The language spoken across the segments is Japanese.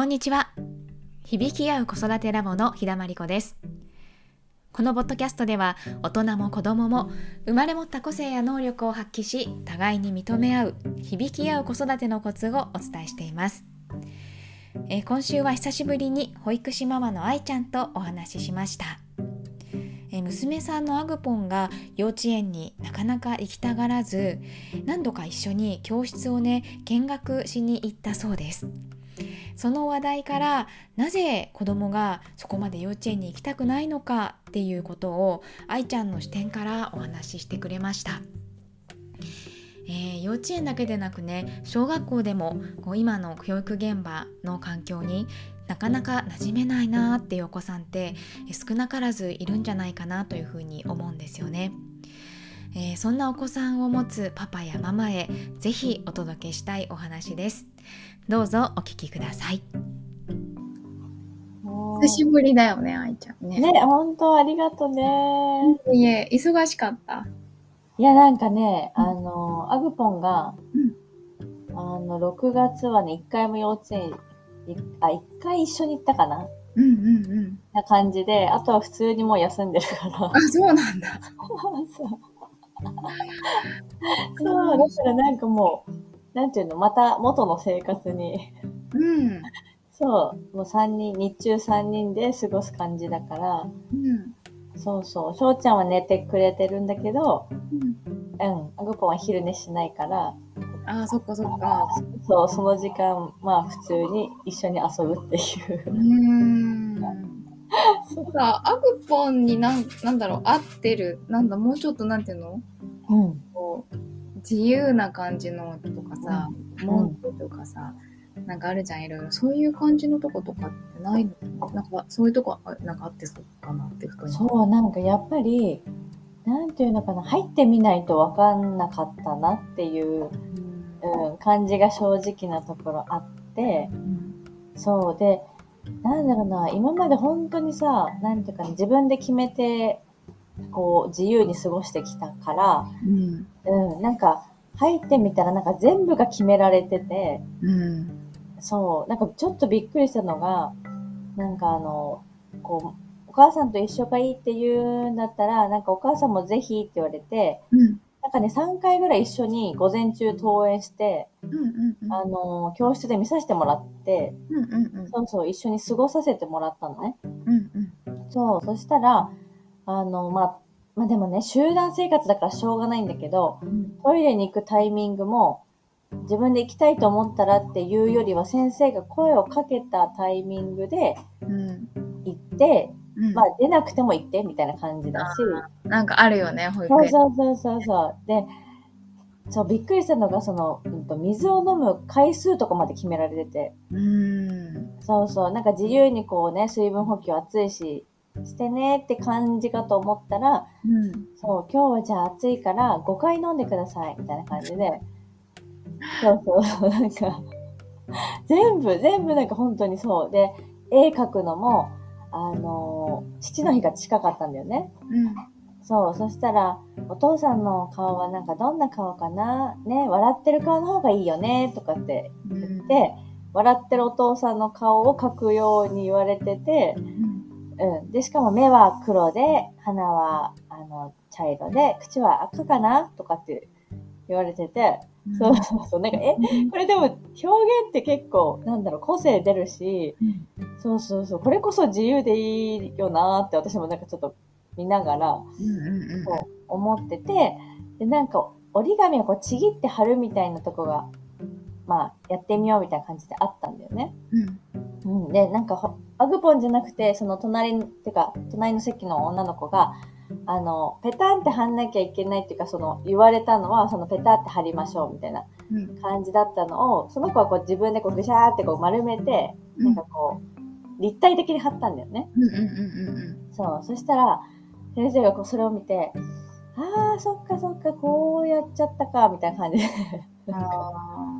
こんにちは。響き合う子育てラボの日田真理子です。このポッドキャストでは大人も子供も生まれ持った個性や能力を発揮し互いに認め合う響き合う子育てのコツをお伝えしています。えー今週は久しぶりに保育士ママの愛ちゃんとお話ししました。えー娘さんのアグポンが幼稚園になかなか行きたがらず何度か一緒に教室をね見学しに行ったそうです。その話題からなぜ子供がそこまで幼稚園に行きたくないのかっていうことを愛ちゃんの視点からお話ししてくれました。えー幼稚園だけでなくね小学校でもこう今の教育現場の環境になかなか馴染めないなーっていうお子さんって少なからずいるんじゃないかなというふうに思うんですよね。えーそんなお子さんを持つパパやママへぜひお届けしたいお話です。どうぞお聞きください。久しぶりだよね、愛ちゃんね。ね、本当ありがとね。いえ、忙しかった？いや、なんかね、あの、アグポンが、うんあの、6月はね、一回も幼稚園、いあ、一回一緒に行ったかな？うんうんうん。な感じで、あとは普通にもう休んでるから。あ、そうなんだ。そう。そう、だからなんかもう、なんていうの、また元の生活に、うん。そう、もう3人、日中3人で過ごす感じだから、うん。そうそう、翔ちゃんは寝てくれてるんだけど、うん、うん、アグポンは昼寝しないから、あ、そっかそっか。そう、その時間、まあ普通に一緒に遊ぶっていうー。ん。そうか、アグポンになん、なんだろう、合ってる、なんだ、もうちょっとなんていうの？うん。自由な感じのとかさ、ん文句とかさ、なんかあるじゃん、いろいろ。そういう感じのとことかってないの？なんか、そういうとこ、あなんかあってそうかなってふとに。そう、なんかやっぱり、なんていうのかな、入ってみないとわかんなかったなっていう、うん、感じが正直なところあって、うんそうで、なんだろうな、今まで本当にさ、なんていうかな、自分で決めて、こう、自由に過ごしてきたから、うん。うん、なんか、入ってみたらなんか全部が決められてて、うん。そう、なんかちょっとびっくりしたのが、なんかあの、こう、お母さんと一緒がいいって言うんだったら、なんかお母さんもぜひって言われて、うん。なんかね、3回ぐらい一緒に午前中登園して、うんうんうん。あの、教室で見させてもらって、うんうんうん。そうそう、一緒に過ごさせてもらったのね。うんうん。そう、そしたら、あの、まあ、まあでもね、集団生活だからしょうがないんだけど、うんトイレに行くタイミングも、自分で行きたいと思ったらっていうよりは、先生が声をかけたタイミングでうん。行って、うんまあ出なくても行ってみたいな感じだし、なんかあるよね、保育そう園。そうそうそうそう。で、そう、びっくりしたのが、その、うんと水を飲む回数とかまで決められてて、うん。そうそう、なんか自由にこうね、水分補給暑いし、してねって感じかと思ったら、うん。そう、今日はじゃあ暑いから5回飲んでください、みたいな感じで。そうそうそう、なんか、全部、全部なんか本当にそう。で、絵描くのも、あのー父の日が近かったんだよね。うん。そう、そしたら、お父さんの顔はなんかどんな顔かな？ね、笑ってる顔の方がいいよね、とかってうん。で、笑ってるお父さんの顔を描くように言われてて、うん。うん。で、しかも目は黒で、鼻は、あの、茶色で、口は赤かなとかって言われてて、そうそうそう。なんか、え、これでも表現って結構、なんだろう、個性出るし、うん。そうそうそう。これこそ自由でいいよなーって私もなんかちょっと見ながらそう思ってて、で、なんか折り紙をこうちぎって貼るみたいなとこが、まあ、やってみようみたいな感じであったんだよね。うん。うん、で、なんかほ、アグポンじゃなくて、その隣に、てか、隣の席の女の子が、あの、ペタンって貼んなきゃいけないっていうか、その、言われたのは、そのペタって貼りましょうみたいなうん。感じだったのを、その子はこう自分でこうぐしゃーってこう丸めて、なんかこう、立体的に貼ったんだよね。そう。そしたら、先生がこうそれを見て、あー、そっかそっか、こうやっちゃったか、みたいな感じで、うん。あ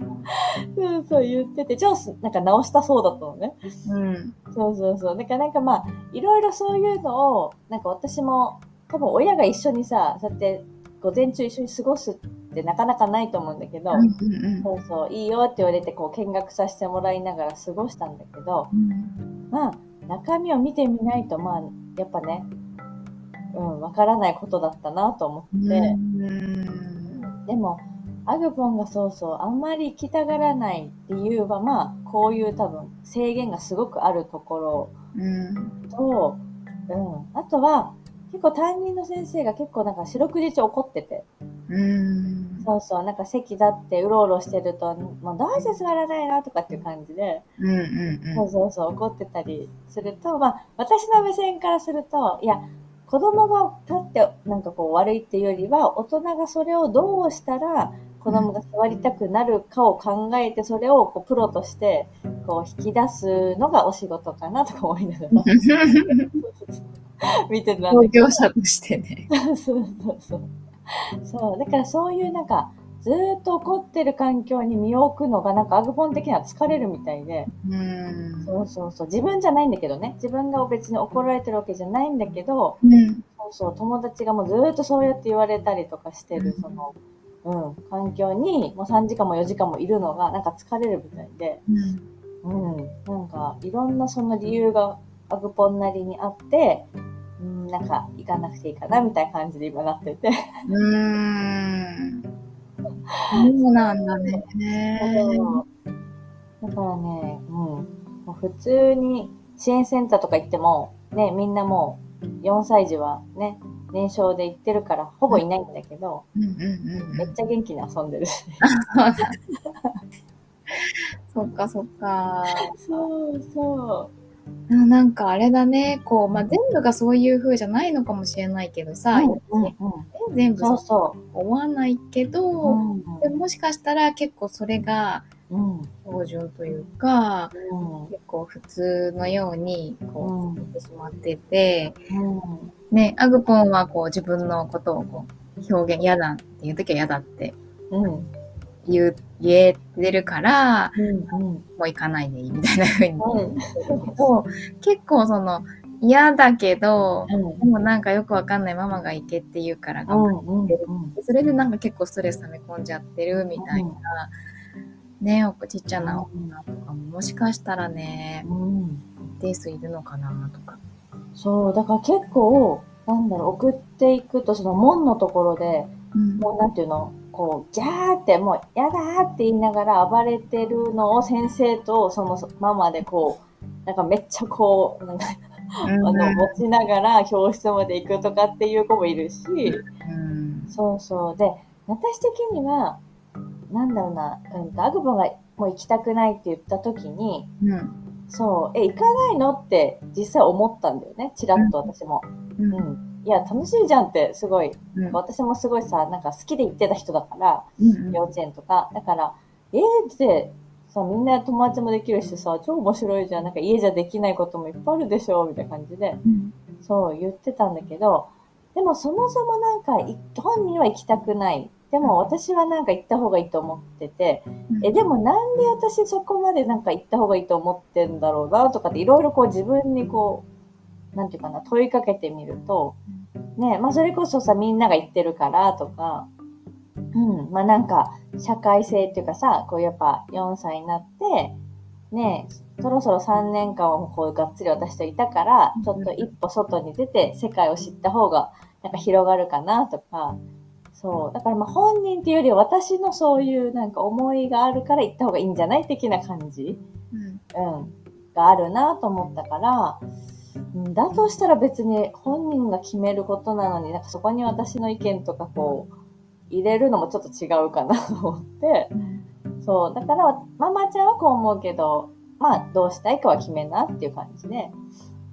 そうそう言ってて、超すなんか直したそうだったのね。ーうん。そうそうそう。だからなんかまあ、いろいろそういうのを、なんか私も、多分親が一緒にさ、そうやって午前中一緒に過ごすっってなかなかないと思うんだけど、うんうんそうそう、いいよって言われてこう見学させてもらいながら過ごしたんだけど、うんまあ、中身を見てみないと、まあ、やっぱね、うん、わからないことだったなと思って、うん。でも、アグポンがそうそう、あんまり行きたがらない理由は、まあ、こういう多分制限がすごくあるところうん。と、うん、あとは、結構担任の先生が結構なんか四六時中怒ってて、うん。そうそう、なんか席立ってうろうろしてると、もうどうして座らないのとかっていう感じで、うんうん。そうそうそう、怒ってたりすると、まあ、私の目線からすると、いや、子供が立ってなんかこう悪いっていうよりは、大人がそれをどうしたら子供が座りたくなるかを考えて、それをこうプロとしてこう引き出すのがお仕事かなとか思いながら見てたんだ創業者としてね。そうそうそう。そう、だからそういうなんか、ずーっと怒ってる環境に身を置くのがなんかアグポン的には疲れるみたいで、うん。そうそうそう、自分じゃないんだけどね、自分が別に怒られてるわけじゃないんだけど、うん。そうそう、友達がもうずーっとそうやって言われたりとかしてる、その、うん、環境にもう3時間も4時間もいるのがなんか疲れるみたいで、うん。うん、なんかいろんなその理由がアグポンなりにあって、うん、なんか行かなくていいかなみたいな感じで今なってて。うんそうなんだね。だからね、うん。もう普通に支援センターとか行っても、ね、みんなもう4歳児はね、年少で行ってるからほぼいないんだけど、うんうんうんめっちゃ元気に遊んでるし。そっかそっか。そうそあなんかあれだね、こう、まあ、全部がそういう風じゃないのかもしれないけどう。さ、うんうん。全部そうそう。そ思わないけう。ど、うん。でももしかしたら結構それがうん。標準というか、うん。結構普通のようにこうん。う、言ってしまってて、うん。ね、アグポンはこう自分のことをこう表現嫌だっていう時は嫌だって。うん言う言えてるから、うんもう行かないでいいみたいな風に。言うん。結構その嫌だけど、でもなんかよくわかんないママが行けって言うから頑張うんうんってそれでなんか結構ストレス溜め込んじゃってるみたいな、ねおちっちゃな女とかももしかしたらね、うん。一定数いるのかなとか。そう、だから結構、なんだろう、送っていくと、その門のところで、うん。もうなんていうの、こう、ギャーって、もう、やだーって言いながら暴れてるのを先生とそのママでこう、なんかめっちゃこう、なんかあの、持ちながら教室まで行くとかっていう子もいるし、うんそうそう。で、私的には、なんだろうな、うんと、アグボがもう行きたくないって言った時に、うんそう、え、行かないのって実際思ったんだよね。ちらっと私も。うんうん。いや、楽しいじゃんって、すごい、うん。私もすごいさ、なんか好きで行ってた人だから、うん幼稚園とか。だから、えーって、さ、みんな友達もできるしさ、超面白いじゃん。なんか家じゃできないこともいっぱいあるでしょ、みたいな感じで、うん。そう言ってたんだけど、でもそもそもなんか、い本人は行きたくない。でも私はなんか行った方がいいと思ってて、え、でもなんで私そこまでなんか行った方がいいと思ってんだろうなとかっていろいろこう自分にこう、なんていうかな、問いかけてみると、ね、まあそれこそさ、みんなが言ってるからとか、うん、まあなんか、社会性っていうかさ、こうやっぱ4歳になって、ね、そろそろ3年間はこうがっつり私といたから、ちょっと一歩外に出て世界を知った方がなんか広がるかなとか、そう。だからまあ本人っていうよりは私のそういうなんか思いがあるから行った方がいいんじゃない？的な感じ。うん。うん。があるなと思ったから、うんだとしたら別に本人が決めることなのに、なんかそこに私の意見とかこう、入れるのもちょっと違うかなと思って、そう。だから、ママちゃんはこう思うけど、まあ、どうしたいかは決めなっていう感じで、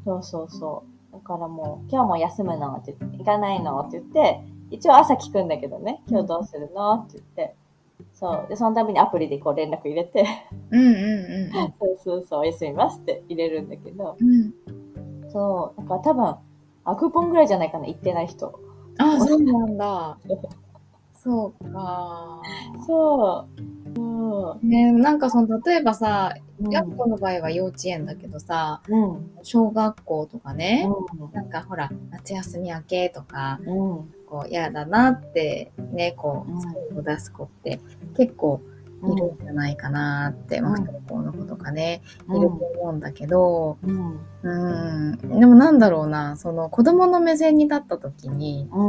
そうそうそう。だからもう、今日も休むのって言って、行かないのって言って、一応朝聞くんだけどね、今日どうするのって言って、そう。で、そのたびにアプリでこう連絡入れて、うんうん そうそうそう、おやすみますって入れるんだけど、うんうんそう、だから多分、アクポンぐらいじゃないかな、行ってない人。あそうなんだそうかそう。そう。ねなんかその例えばさうんヤッコの場合は幼稚園だけどさうん。小学校とかね、うなんかほら夏休み明けとかん。うん。こう嫌だなってねこうを出す子って結構いるんじゃないかなって、まあうん不登校の子とかね、うんいると思うんだけど、うん。うん、でもなんだろうなその子供の目線に立った時にう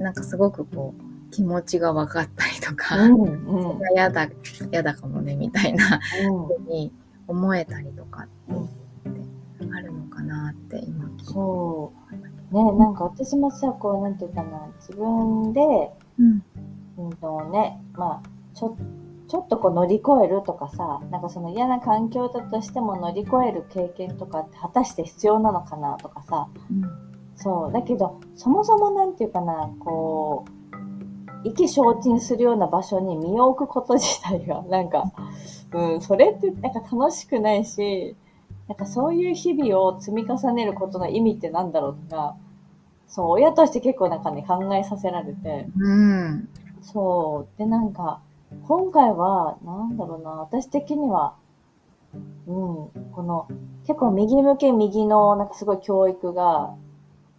ん。なんかすごくこう気持ちが分かったりとか、うん。うん。それが嫌だ嫌だかもねみたいなうんふうに思えたりとかってあるのかなって今聞いてそう。ね、なんか私もさ、こう、なんていうかな、自分で、うんうんとね、まあ、ちょ、ちょっとこう乗り越えるとかさ、なんかその嫌な環境だとしても乗り越える経験とかって果たして必要なのかなとかさ、そう。だけど、そもそもなんていうかな、こう、意気消沈するような場所に身を置くこと自体が、なんか、うん、それってなんか楽しくないし、なんかそういう日々を積み重ねることの意味ってなんだろうとか、そう、親として結構なんかね、考えさせられて、うんそう。で、なんか、今回は、なんだろうな、私的には、うん、この、結構右向け右の、なんかすごい教育が、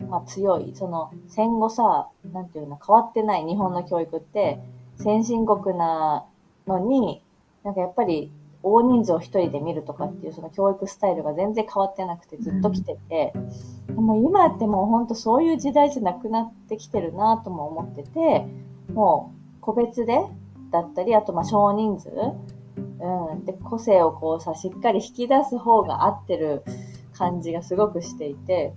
まあ強い。その、戦後さ、なんていうの、変わってない日本の教育って、先進国なのに、なんかやっぱり、大人数を一人で見るとかっていうその教育スタイルが全然変わってなくてずっと来てて、でも今ってもうほんとそういう時代じゃなくなってきてるなとも思ってて、もう個別でだったり、あとまあ少人数、うん、で個性をこうさ、しっかり引き出す方が合ってる感じがすごくしていて、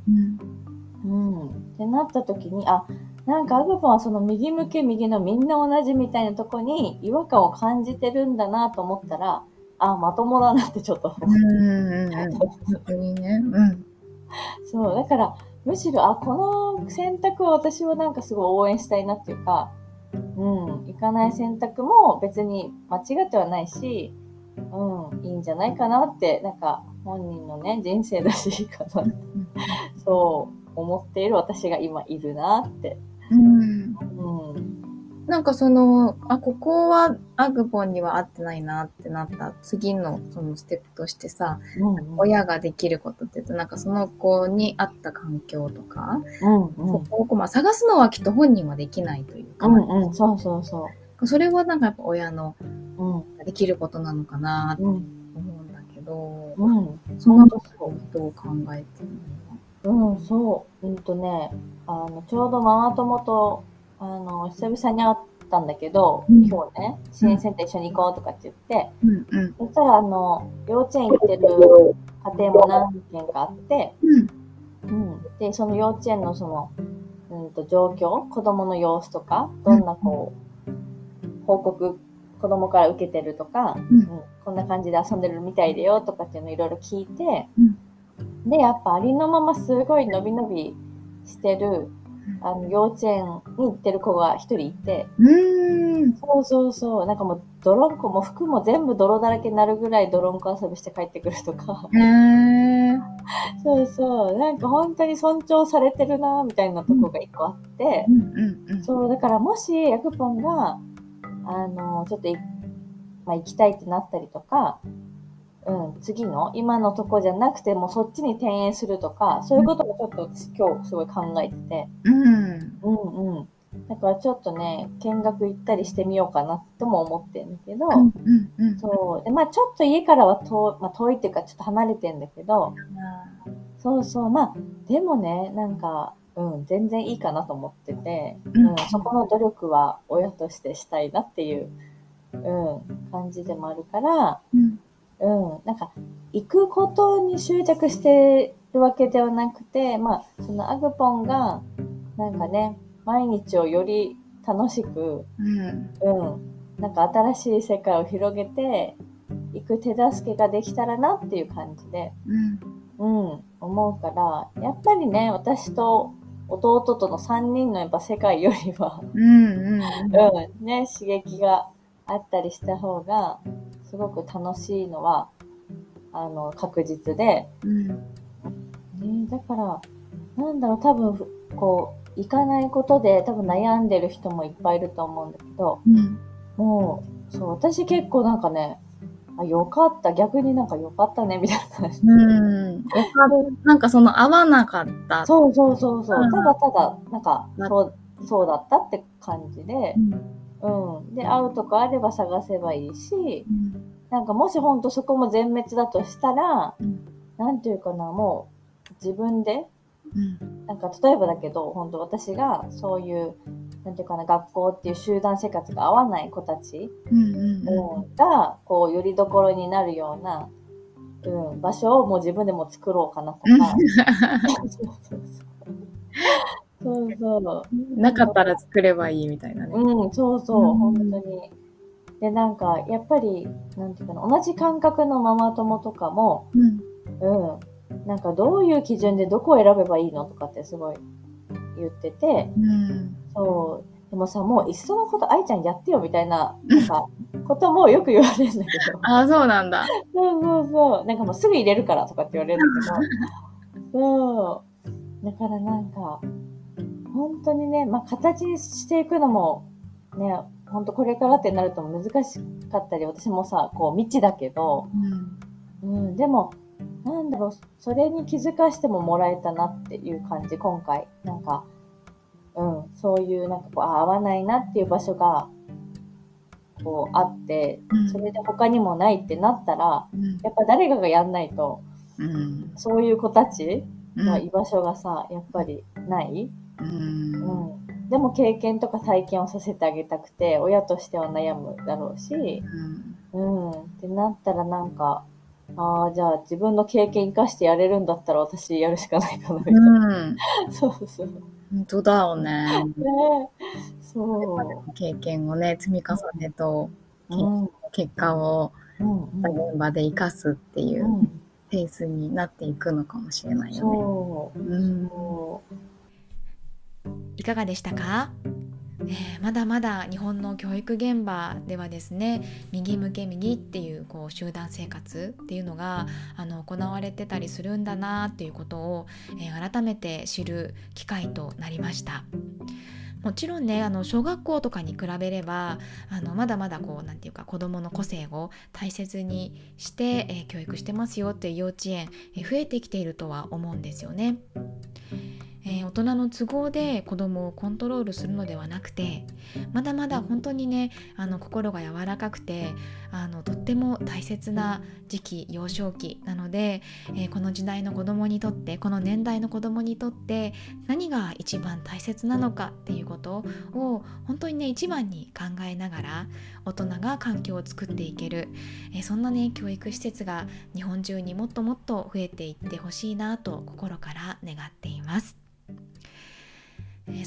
うん。ってなった時に、あ、なんかアグポンはその右向け右のみんな同じみたいなとこに違和感を感じてるんだなと思ったら、あ、まともだなってちょっと。思っうんうんうん。逆にね。うん。そう、だから、むしろ、あ、この選択を私はなんかすごい応援したいなっていうか、うん、行かない選択も別に間違ってはないし、うん、いいんじゃないかなって、なんか本人のね、人生だしいいかなって、そう思っている私が今いるなって。うんうん。なんかそのあここはアグポンには合ってないなってなった次のそのステップとしてさ、うん、親ができることって言うとなんかその子に合った環境とか、うん、うんそ。こをまあ探すのはきっと本人はできないというか、うん、うん、そうそうそそれはなんかやっぱ親のう。うん、できることなのかなってうん、思うんだけど、うん。そのことをどう考えてるうん、そう。うんとね、あの、ちょうどママ友と、あの、久々に会ったんだけど、うん。今日ね、支援センター一緒に行こうとかって言って、のうんうん。そしたら、あの、幼稚園行ってる家庭も何軒かあって、うん。うん。で、その幼稚園のその、うんと、状況、子供の様子とか、どんなこう、報告、子供から受けてるとか、うん。うん。こんな感じで遊んでるみたいだよとかっていうのをいろいろ聞いて、うん。で、やっぱありのまますごい伸び伸びしてる、あの、幼稚園に行ってる子が一人いて、うーん。そうそうそう、なんかもう泥んこ、もう服も全部泥だらけになるぐらい泥んこ遊びして帰ってくるとか、そうそう、なんか本当に尊重されてるな、みたいなとこが一個あって、そう、だからもし、ヤクポンが、あの、ちょっとい、まあ、行きたいってなったりとか、うん、次の、今のとこじゃなくて、もうそっちに転園するとか、そういうこともちょっと私今日すごい考えてて、うんうん。うん。だからちょっとね、見学行ったりしてみようかなとも思ってるんだけど、うんうんうん。そう。で、まあちょっと家からは遠,、まあ、遠いっていうかちょっと離れてんだけど、そうそう。まあ、でもね、なんか、うん、全然いいかなと思ってて、うん。うん、そこの努力は親としてしたいなっていう、うん、感じでもあるから、うんうん、なんか、行くことに執着してるわけではなくて、まあ、そのアグポンが、なんかね、毎日をより楽しく、うん。うん、なんか新しい世界を広げて、行く手助けができたらなっていう感じで、うん。うん、思うから、やっぱりね、私と弟との3人のやっぱ世界よりは、うんうん。うん、ね、刺激があったりした方が、すごく楽しいのは、あの、確実で、うん。ね、だから、なんだろう、多分、こう、行かないことで多分悩んでる人もいっぱいいると思うんだけど、うん。もう、そう、私結構なんかね、あ、よかった、逆になんかよかったね、みたいな感じ。うん。なんかその合わなかった。そうそうそうそう。う。ん。ただただ、なんか、なそう、そうだったって感じで、うん。で、会うとかあれば探せばいいし、なんかもしほんとそこも全滅だとしたら、うん。なんていうかな、もう自分で、うん。なんか例えばだけど、本当私がそういう、なんていうかな、学校っていう集団生活が合わない子たち、うんうんうん。が、こう、よりどころになるような、うん、場所をもう自分でも作ろうかなとか。そうそう。なかったら作ればいいみたいなね。うん、そうそう、うん本当に。で、なんか、やっぱり、なんていうかな、同じ感覚のママ友とかも、うんうん、なんかどういう基準でどこを選べばいいのとかってすごい言ってて、うんそう、でもさ、もういっそのこと愛ちゃんやってよみたいな、なんか、こともよく言われるんだけど、ああ、そうなんだ。そうそうそう、なんかもうすぐ入れるからとかって言われるんだけど、そう、だからなんか、本当にね、まあ形にしていくのも、ね、本当これからってなると難しかったり、私もさ、こう未知だけど、うんうん、でも、なんだろう、それに気づかしてももらえたなっていう感じ、今回。なんか、うん、そういう、なんかこう、あ合わないなっていう場所が、こう、あって、それで他にもないってなったら、うんやっぱ誰かがやんないと、うんそういう子たちうんの居場所がさ、やっぱりない。ううんん。でも経験とか体験をさせてあげたくて、親としては悩むだろうし、うん。ってなったらなんか、ああ、じゃあ自分の経験生かしてやれるんだったら私やるしかないかな、みたいな。うん そうそう。ね本当だよね。そう。経験をね、積み重ねとうん。うん。結果をうん。現場で生かすっていううんペースになっていくのかもしれないよね。そう。うんそいかがでしたか、えーまだまだ日本の教育現場ではですね右向け右っていうこう集団生活っていうのがあの行われてたりするんだなっていうことを、えー改めて知る機会となりました。もちろんねあの小学校とかに比べればあのまだまだこうなんていうか子どもの個性を大切にして、えー教育してますよっていう幼稚園、えー増えてきているとは思うんですよね。えー大人の都合で子供をコントロールするのではなくてまだまだ本当にねあの心が柔らかくてあのとっても大切な時期幼少期なので、えーこの時代の子供にとってこの年代の子供にとって何が一番大切なのかっていうことを本当にね一番に考えながら大人が環境を作っていける、えーそんなね教育施設が日本中にもっともっと増えていってほしいなと心から願っています。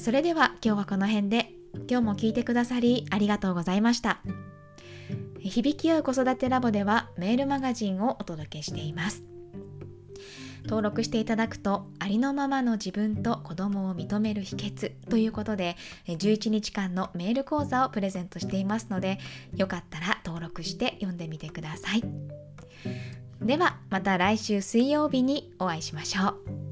それでは今日はこの辺で。今日も聞いてくださりありがとうございました。響き合う子育てラボではメールマガジンをお届けしています。登録していただくとありのままの自分と子供を認める秘訣ということでえ11日間のメール講座をプレゼントしていますのでよかったら登録して読んでみてください。ではまた来週水曜日にお会いしましょう。